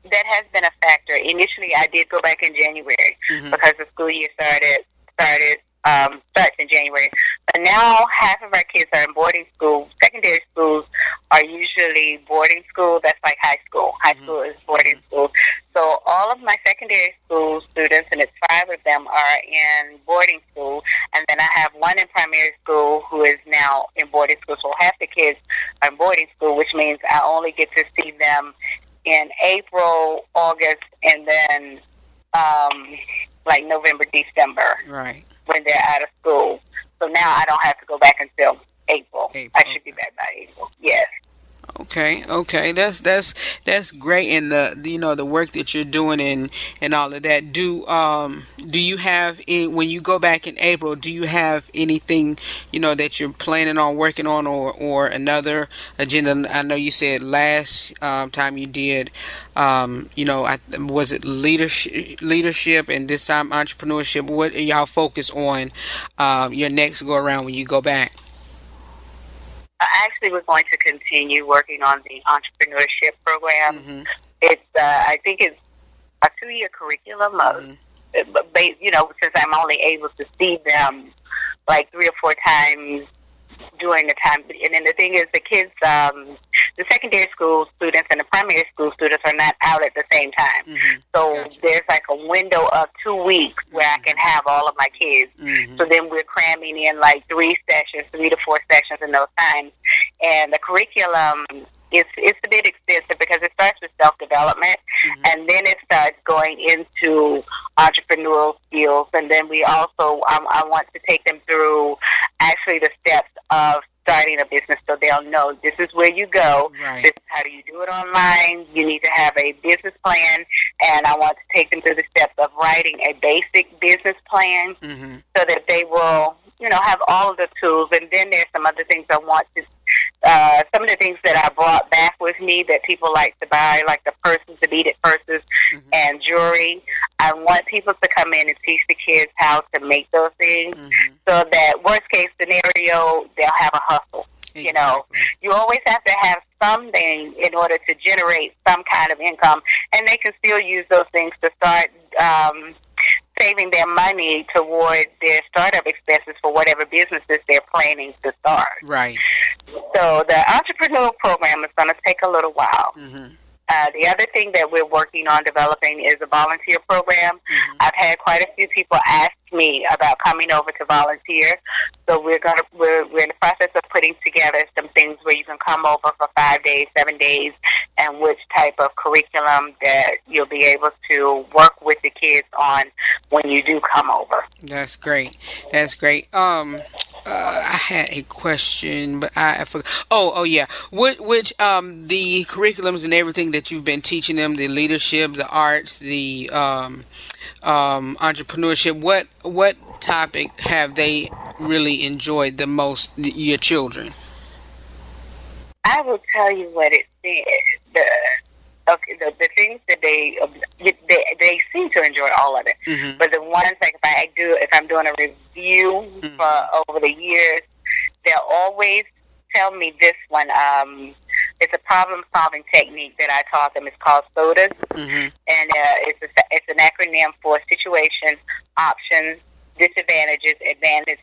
that has been a factor. Initially, I did go back in January Mhm. because the school year started started um, starts in January. But now half of our kids are in boarding school. Secondary schools are usually boarding school. That's like high school. High school is boarding school. So all of my secondary school students, and it's five of them, are in boarding school. And then I have one in primary school who is now in boarding school. So half the kids are in boarding school, which means I only get to see them in April, August, and then um, like November, December Right. When they're out of school. So now I don't have to go back until April. April, I should be back by April. Yes. Okay, okay, that's that's that's great, and the, the you know the work that you're doing and and all of that. Do um do you have any, when you go back in April? Do you have anything you know that you're planning on working on, or or another agenda? I know you said last um, time you did, um, you know, I, was it leadership leadership, and this time entrepreneurship. What are y'all focus on um, your next go around when you go back? I actually was going to continue working on the entrepreneurship program. Mhm. It's, uh, I think it's a two-year curriculum. Of, Mhm. uh, you know, since I'm only able to see them like three or four times during the time, and then the thing is, the kids, um, the secondary school students and the primary school students are not out at the same time. Mhm. So Gotcha. there's like a window of two weeks where I can have all of my kids. Mhm. So then we're cramming in like three sessions, three to four sessions in those times. And the curriculum is it's a bit extensive because it starts with self development and then it starts going into entrepreneurial skills. And then we also um, I want to take them through actually the steps of starting a business so they'll know this is where you go. Right. This is how do you do it online. You need to have a business plan, and I want to take them through the steps of writing a basic business plan hmm so that they will, you know, have all of the tools. And then there's some other things I want to, uh, some of the things that I brought back with me that people like to buy, like the purses, the beaded purses, Mhm. and jewelry. I want people to come in and teach the kids how to make those things hmm so that worst case scenario, they'll have a hustle. You know, you always have to have something in order to generate some kind of income, and they can still use those things to start um, saving their money toward their startup expenses for whatever businesses they're planning to start. Right. So the entrepreneurial program is going to take a little while. hmm Uh, the other thing that we're working on developing is a volunteer program. Mm-hmm. I've had quite a few people ask me about coming over to volunteer, so we're gonna we're we're in the process of putting together some things where you can come over for five days, seven days, and which type of curriculum that you'll be able to work with the kids on when you do come over. That's great. That's great. Um, uh, I had a question, but I, I forgot. Oh, oh yeah. Which, which um the curriculums and everything that you've been teaching them, the leadership, the arts, the um, um, entrepreneurship. What what topic have they really enjoyed the most? Your children. I will tell you what it said. The okay, the, the things that they they they seem to enjoy all of it, Mhm. but the ones like if I do if I'm doing a review for over the years, they'll always tell me this one. Um, it's a problem solving technique that I taught them. It's called SODAS, Mm-hmm. and uh, it's a, it's an acronym for situation, options, disadvantages, advantage,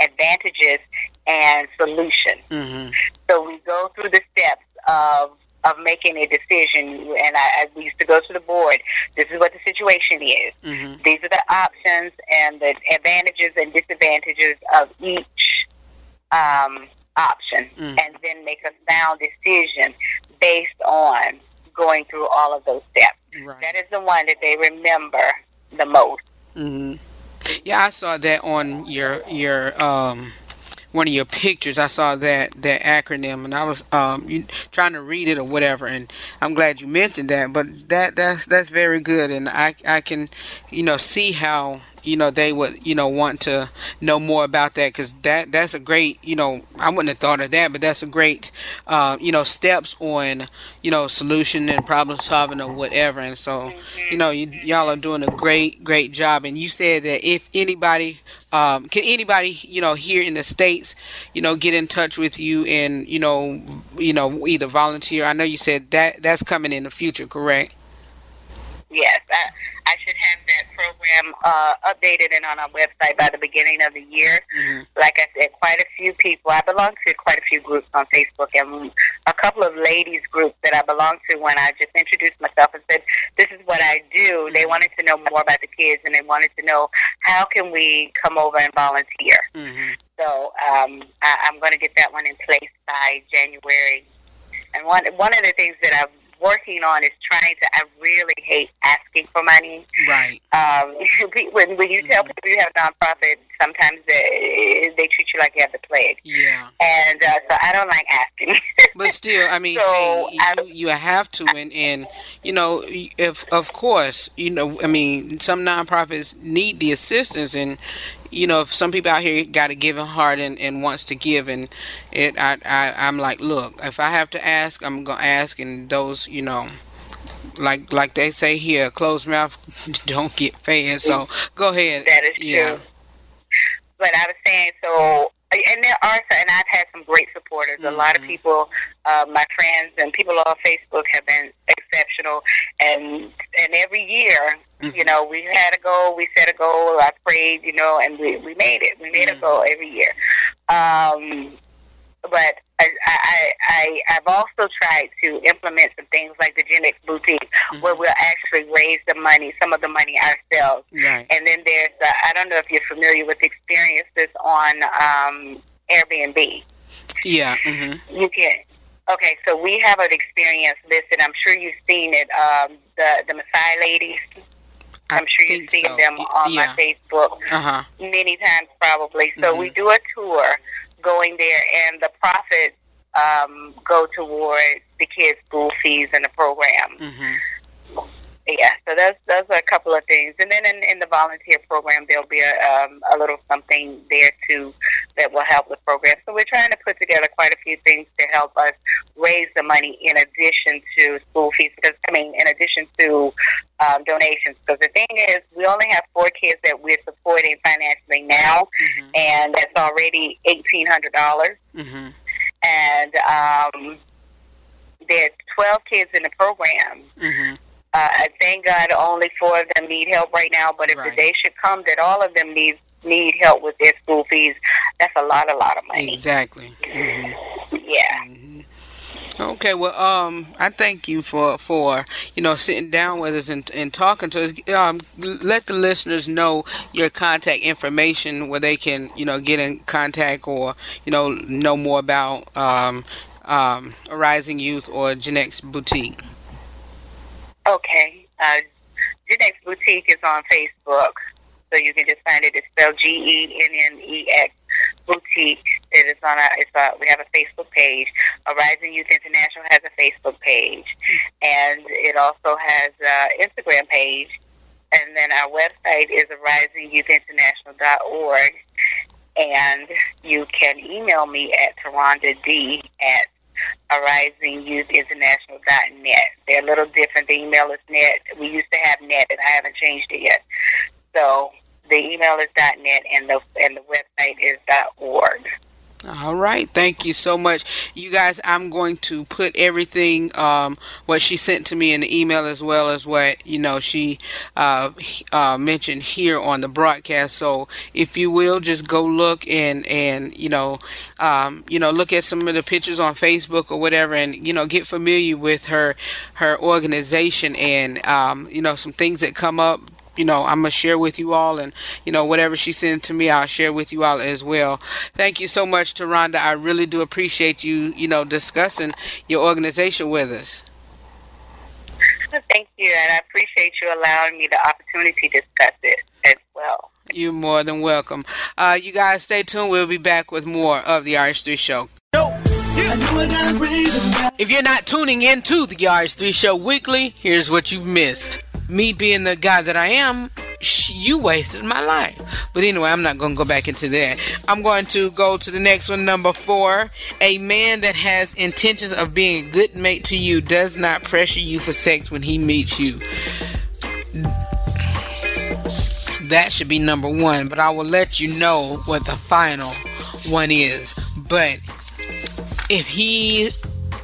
advantages, and solution. Mm-hmm. So we go through the steps of of making a decision, and I, I we used to go to the board. This is what the situation is. Mm-hmm. These are the options and the advantages and disadvantages of each um, option, Mhm. and then make a sound decision based on going through all of those steps. Right. That is the one that they remember the most. hmm Yeah, I saw that on your your um one of your pictures. I saw that that acronym, and I was um you, trying to read it or whatever. And I'm glad you mentioned that. But that that's that's very good, and I I can you know see how you know they would you know want to know more about that because that that's a great you know I wouldn't have thought of that, but that's a great uh, you know steps on you know solution and problem solving or whatever. And so you know you, y'all are doing a great great job. And you said that if anybody um, can anybody you know here in the states you know get in touch with you and you know you know either volunteer. I know you said that that's coming in the future, correct? Yes, I, I should have that program uh, updated and on our website by the beginning of the year. Mm-hmm. Like I said, quite a few people. I belong to quite a few groups on Facebook, and a couple of ladies groups that I belong to. When I just introduced myself and said, "This is what I do," they wanted to know more about the kids, and they wanted to know how can we come over and volunteer. Mm-hmm. So um, I, I'm going to get that one in place by January. And one one of the things that I'm working on is trying to. I really hate asking for money. Right. Um, [LAUGHS] when when you tell people you have a nonprofit, sometimes they they treat you like you have the plague, Yeah. and uh, so I don't like asking. [LAUGHS] But still, I mean, So, hey, you, you have to, and, and you know, if of course, you know, I mean, some nonprofits need the assistance, and you know, if some people out here got a giving heart and, and wants to give, and it, I, I, I'm like, look, if I have to ask, I'm gonna ask, and those, you know. Like like they say here, closed mouth [LAUGHS] don't get fed. So go ahead. That is true. Yeah. but I was saying so, and there are, some- and I've had some great supporters. A lot of Mm-hmm. people, uh, my friends and people on Facebook have been exceptional, and and every year, Mm-hmm. you know, we had a goal, we set a goal, I prayed, you know, and we we made it. We made Mm-hmm. a goal every year. Um, but I, I, I, I've also tried to implement some things like the Gennex Boutique, where we'll actually raise the money, some of the money ourselves. Right. And then there's, uh, I don't know if you're familiar with experiences on um, Airbnb. Yeah. hmm You can. Okay, so we have an experience listed. I'm sure you've seen it. Um, the the Maasai ladies. I I'm sure think you've seen so. them on yeah. my Facebook Uh huh. many times, probably. So we do a tour going there, and the profits um, go toward the kids' school fees and the program. hmm Yeah, so that's those are a couple of things, and then in, in the volunteer program, there'll be a um, a little something there too that will help the program. So we're trying to put together quite a few things to help us raise the money in addition to school fees. Because I mean, in addition to um, donations. Because the thing is, we only have four kids that we're supporting financially now, and that's already eighteen hundred dollars. hmm And um, there are twelve kids in the program. hmm Uh, I thank God only four of them need help right now, but if Right. the day should come that all of them need need help with their school fees, that's a lot, a lot of money. Exactly. hmm Yeah. Okay, well, um, I thank you for for you know sitting down with us and, and talking to us. Um, let the listeners know your contact information where they can you know get in contact or you know know more about um, um, Arising Youth or Gennex Boutique. Okay. Uh, Gennex Boutique is on Facebook, so you can just find it. It's spelled G E N N E X Boutique. It is on a. It's a. We have a Facebook page. Arising Youth International has a Facebook page, and it also has an Instagram page. And then our website is arisingyouthinternational.org. And you can email me at Toronda D at arisingyouthinternational.net. They're a little different. The email is net. We used to have net, and I haven't changed it yet. So the email is .net, and the and the website is .org. All right, thank you so much, you guys. I'm going to put everything um, what she sent to me in the email as well as what you know she uh, uh, mentioned here on the broadcast. So if you will, just go look and and you know um, you know look at some of the pictures on Facebook or whatever, and you know get familiar with her her organization and um, you know some things that come up you know, I'm gonna share with you all, and you know, whatever she sends to me, I'll share with you all as well. Thank you so much, Toronda. I really do appreciate you, you know, discussing your organization with us. Thank you, and I appreciate you allowing me the opportunity to discuss it as well. You're more than welcome. Uh, you guys stay tuned. We'll be back with more of the RH3 Show. If you're not tuning into the RH3 Show weekly, here's what you've missed me being the guy that I am, you wasted my life. But anyway, I'm not going to go back into that. I'm going to go to the next one, number four. A man that has intentions of being a good mate to you does not pressure you for sex when he meets you. That should be number one, but I will let you know what the final one is. But if he,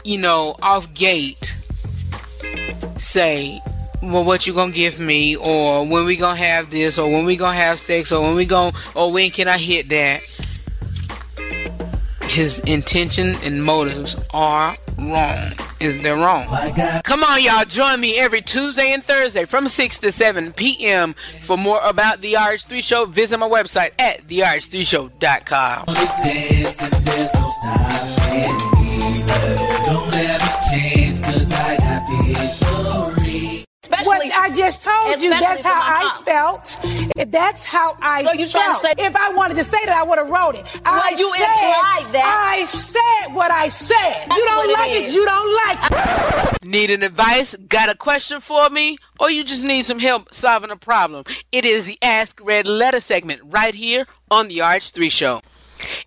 you know, off gate, say, well, what you gonna give me, or when we gonna have this, or when we gonna have sex, or when we gonna, or when can I hit that? His intention and motives are wrong. Is they're wrong? Come on, y'all, join me every Tuesday and Thursday from 6 to 7 p.m. For more about the RH3 Show, visit my website at therh3show.com. What I just told you, that's how I mom. felt. That's how I So you trying to felt. say- if I wanted to say that, I would have wrote it. I you said, implied that. I said what I said. That's you don't like it like it, is. you don't like it. Need an advice? Got a question for me? Or you just need some help solving a problem? It is the Ask Redd Letter segment right here on the RH3 Show.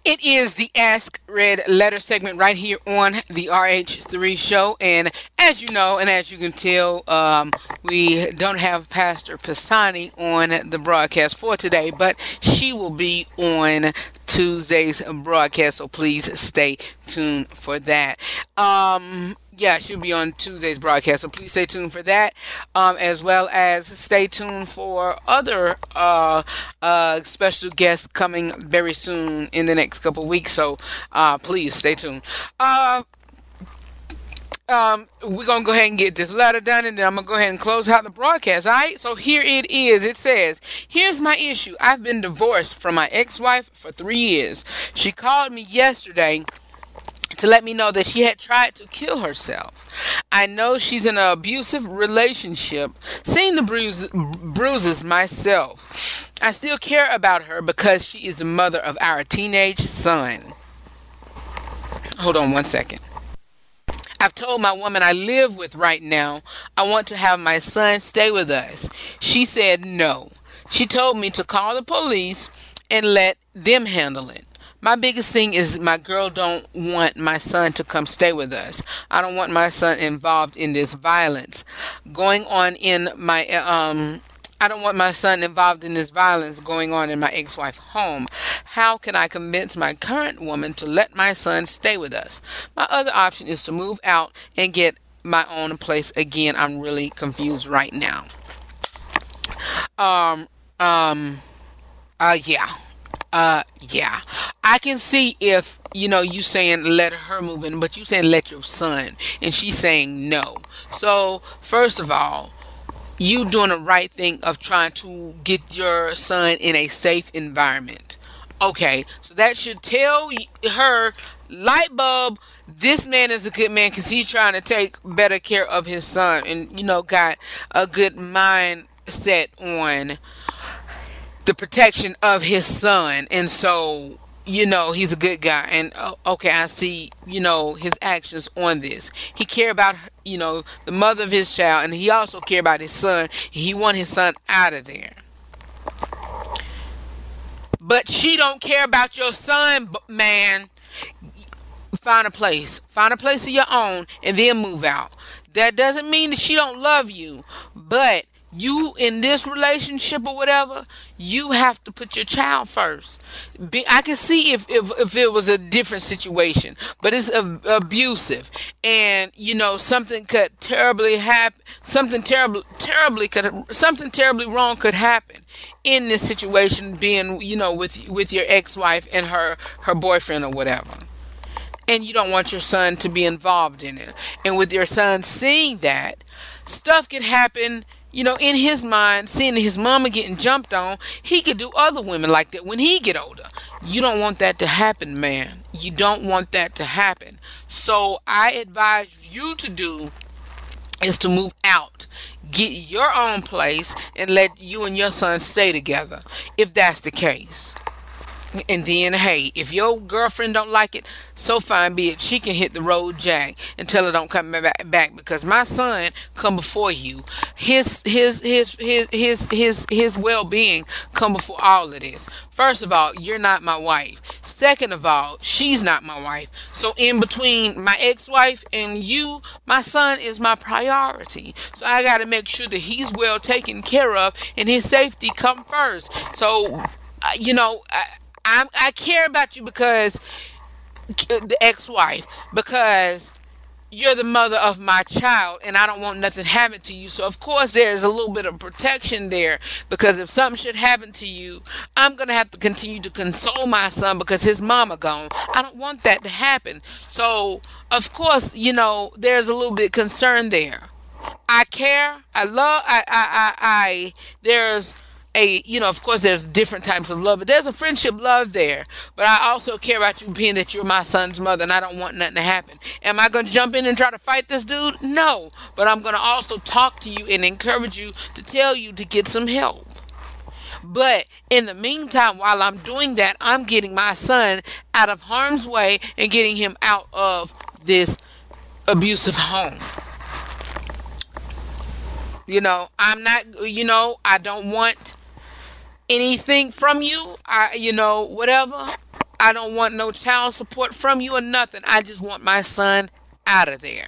It is the Ask Redd Letter segment right here on the RH3 show. And as you know, and as you can tell, um, we don't have Pastor Pisani on the broadcast for today, but she will be on Tuesday's broadcast. So please stay tuned for that. Um, yeah, she'll be on Tuesday's broadcast, so please stay tuned for that, um, as well as stay tuned for other uh, uh, special guests coming very soon in the next couple weeks. So uh, please stay tuned. Uh, um, we're gonna go ahead and get this letter done, and then I'm gonna go ahead and close out the broadcast. All right. So here it is. It says, "Here's my issue. I've been divorced from my ex-wife for three years. She called me yesterday." To let me know that she had tried to kill herself. I know she's in an abusive relationship. Seeing the bruise, bruises myself, I still care about her because she is the mother of our teenage son. Hold on one second. I've told my woman I live with right now I want to have my son stay with us. She said no. She told me to call the police and let them handle it. My biggest thing is my girl don't want my son to come stay with us. I don't want my son involved in this violence going on in my um I don't want my son involved in this violence going on in my ex-wife's home. How can I convince my current woman to let my son stay with us? My other option is to move out and get my own place again. I'm really confused right now. Um um uh yeah. Uh, yeah, I can see if you know you saying let her move in, but you saying let your son, and she's saying no. So first of all, you doing the right thing of trying to get your son in a safe environment. Okay, so that should tell her light bulb. This man is a good man because he's trying to take better care of his son, and you know got a good mindset on the protection of his son. And so you know he's a good guy. And uh, okay i see you know his actions on this. He care about you know the mother of his child and he also care about his son. He want his son out of there. But she don't care about your son man. Find a place. Find a place of your own and then move out. That doesn't mean that she don't love you but you in this relationship or whatever you have to put your child first. Be, i can see if, if if it was a different situation but it's ab- abusive. And you know something could terribly happen something terrible terribly could something terribly wrong could happen in this situation being you know with with your ex-wife and her her boyfriend or whatever. And you don't want your son to be involved in it. And with your son seeing that, stuff can happen, you know, in his mind, seeing his mama getting jumped on, he could do other women like that when he get older. You don't want that to happen, man. You don't want that to happen. So I advise you to do is to move out. Get your own place and let you and your son stay together if that's the case. And then, hey, if your girlfriend don't like it, so fine be it. She can hit the road jack and tell her don't come back, back because my son come before you. His his his his his his his well being come before all of this. First of all, you're not my wife. Second of all, she's not my wife. So in between my ex-wife and you, my son is my priority. So I got to make sure that he's well taken care of and his safety come first. So uh, you know. I, I'm, I care about you because uh, the ex-wife because you're the mother of my child and I don't want nothing happen to you. So of course there's a little bit of protection there because if something should happen to you, I'm going to have to continue to console my son because his mama gone. I don't want that to happen. So of course, you know, there's a little bit concern there. I care. I love I I I, I there's a you know of course there's different types of love but there's a friendship love there. But i also care about you being that you're my son's mother and i don't want nothing to happen. Am i going to jump in and try to fight this dude? No. But i'm going to also talk to you and encourage you to tell you to get some help. But in the meantime while i'm doing that i'm getting my son out of harm's way and getting him out of this abusive home. You know i'm not you know i don't want anything from you. I, you know, whatever. I don't want no child support from you or nothing. I just want my son out of there.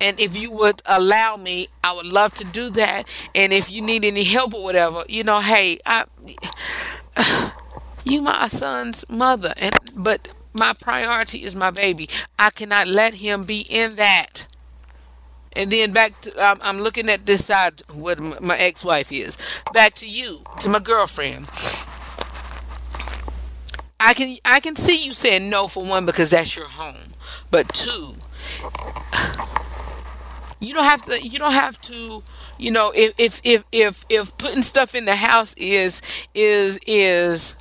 And if you would allow me, I would love to do that. And if you need any help or whatever, you know, hey, I, [SIGHS] you my son's mother, and but my priority is my baby. I cannot let him be in that. And then back to, I'm, looking at this side where my, my ex-wife is. Back to you, to my girlfriend. I can I can see you saying no for one because that's your home, but two, you don't have to. You don't have to. You know, if if if if, if putting stuff in the house is is is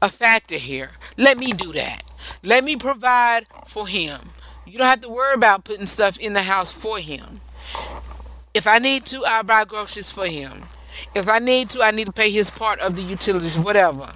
a factor here, let me do that. Let me provide for him. You don't have to worry about putting stuff in the house for him. If I need to, I'll buy groceries for him. If I need to, I need to pay his part of the utilities, whatever.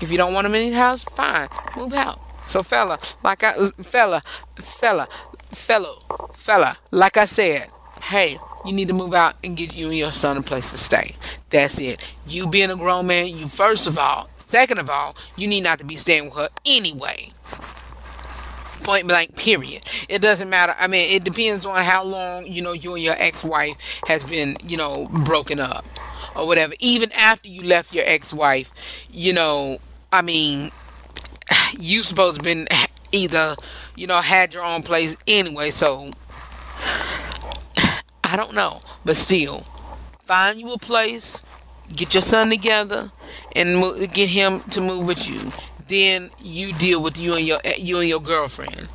If you don't want him in the house, fine, move out. So, fella, like I, fella, fella, fellow, fella, like I said, hey, you need to move out and get you and your son a place to stay. That's it. You being a grown man, you first of all, second of all, you need not to be staying with her anyway point blank period. It doesn't matter. I mean it depends on how long you know you and your ex-wife has been you know broken up or whatever. Even after you left your ex-wife you know i mean you supposed to been either you know had your own place anyway so i don't know. But still find you a place get your son together and get him to move with you. Then you deal with you and your you and your girlfriend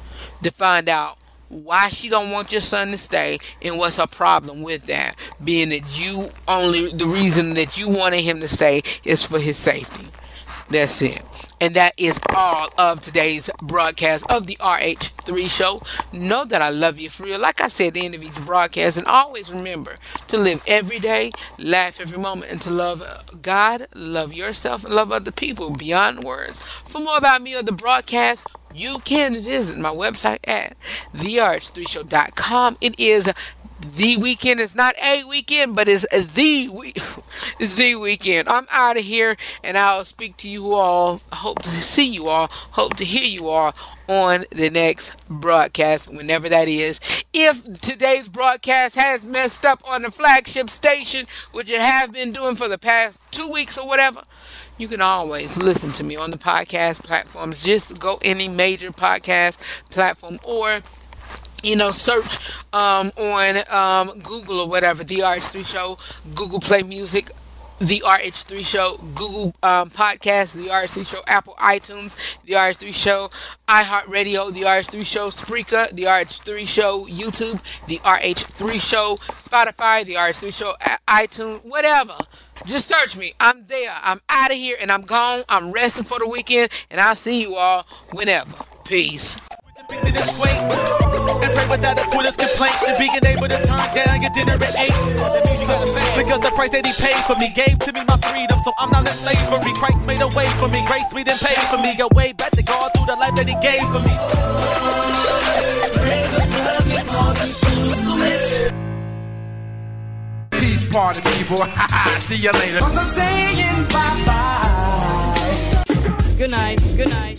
to find out why she don't want your son to stay and what's her problem with that. Being that you only the reason that you wanted him to stay is for his safety. That's it and that is all of today's broadcast of the RH3 show. Know that I love you for real. Like I said the end of each broadcast, and always remember to live every day, laugh every moment, and to love God, love yourself, and love other people beyond words. For more about me or the broadcast, you can visit my website at therh3show.com. It is the weekend. It's not a weekend, but it's the week. [LAUGHS] It's the weekend. I'm out of here, and I'll speak to you all. Hope to see you all. Hope to hear you all on the next broadcast, whenever that is. If today's broadcast has messed up on the flagship station, which it have been doing for the past two weeks or whatever, you can always listen to me on the podcast platforms. Just go any major podcast platform or you know, search um, on um, Google or whatever, The RH3 Show, Google Play Music, The RH3 Show, Google um, Podcast, The RH3 Show, Apple iTunes, The RH3 Show, iHeartRadio, The RH3 Show, Spreaker, The RH3 Show, YouTube, The RH3 Show, Spotify, The RH3 Show, iTunes, whatever. Just search me. I'm there. I'm out of here and I'm gone. I'm resting for the weekend and I'll see you all whenever. Peace. And pray without a quitters complaint and being able to turn down your dinner at eight. That means you gotta say because the price that he paid for me gave to me my freedom, so I'm not in slavery. Christ made a way for me, grace me then paid for me. Go way back to God through the life that He gave for me. Peace party people. [LAUGHS] See you later. I'm saying bye bye. Good night. Good night.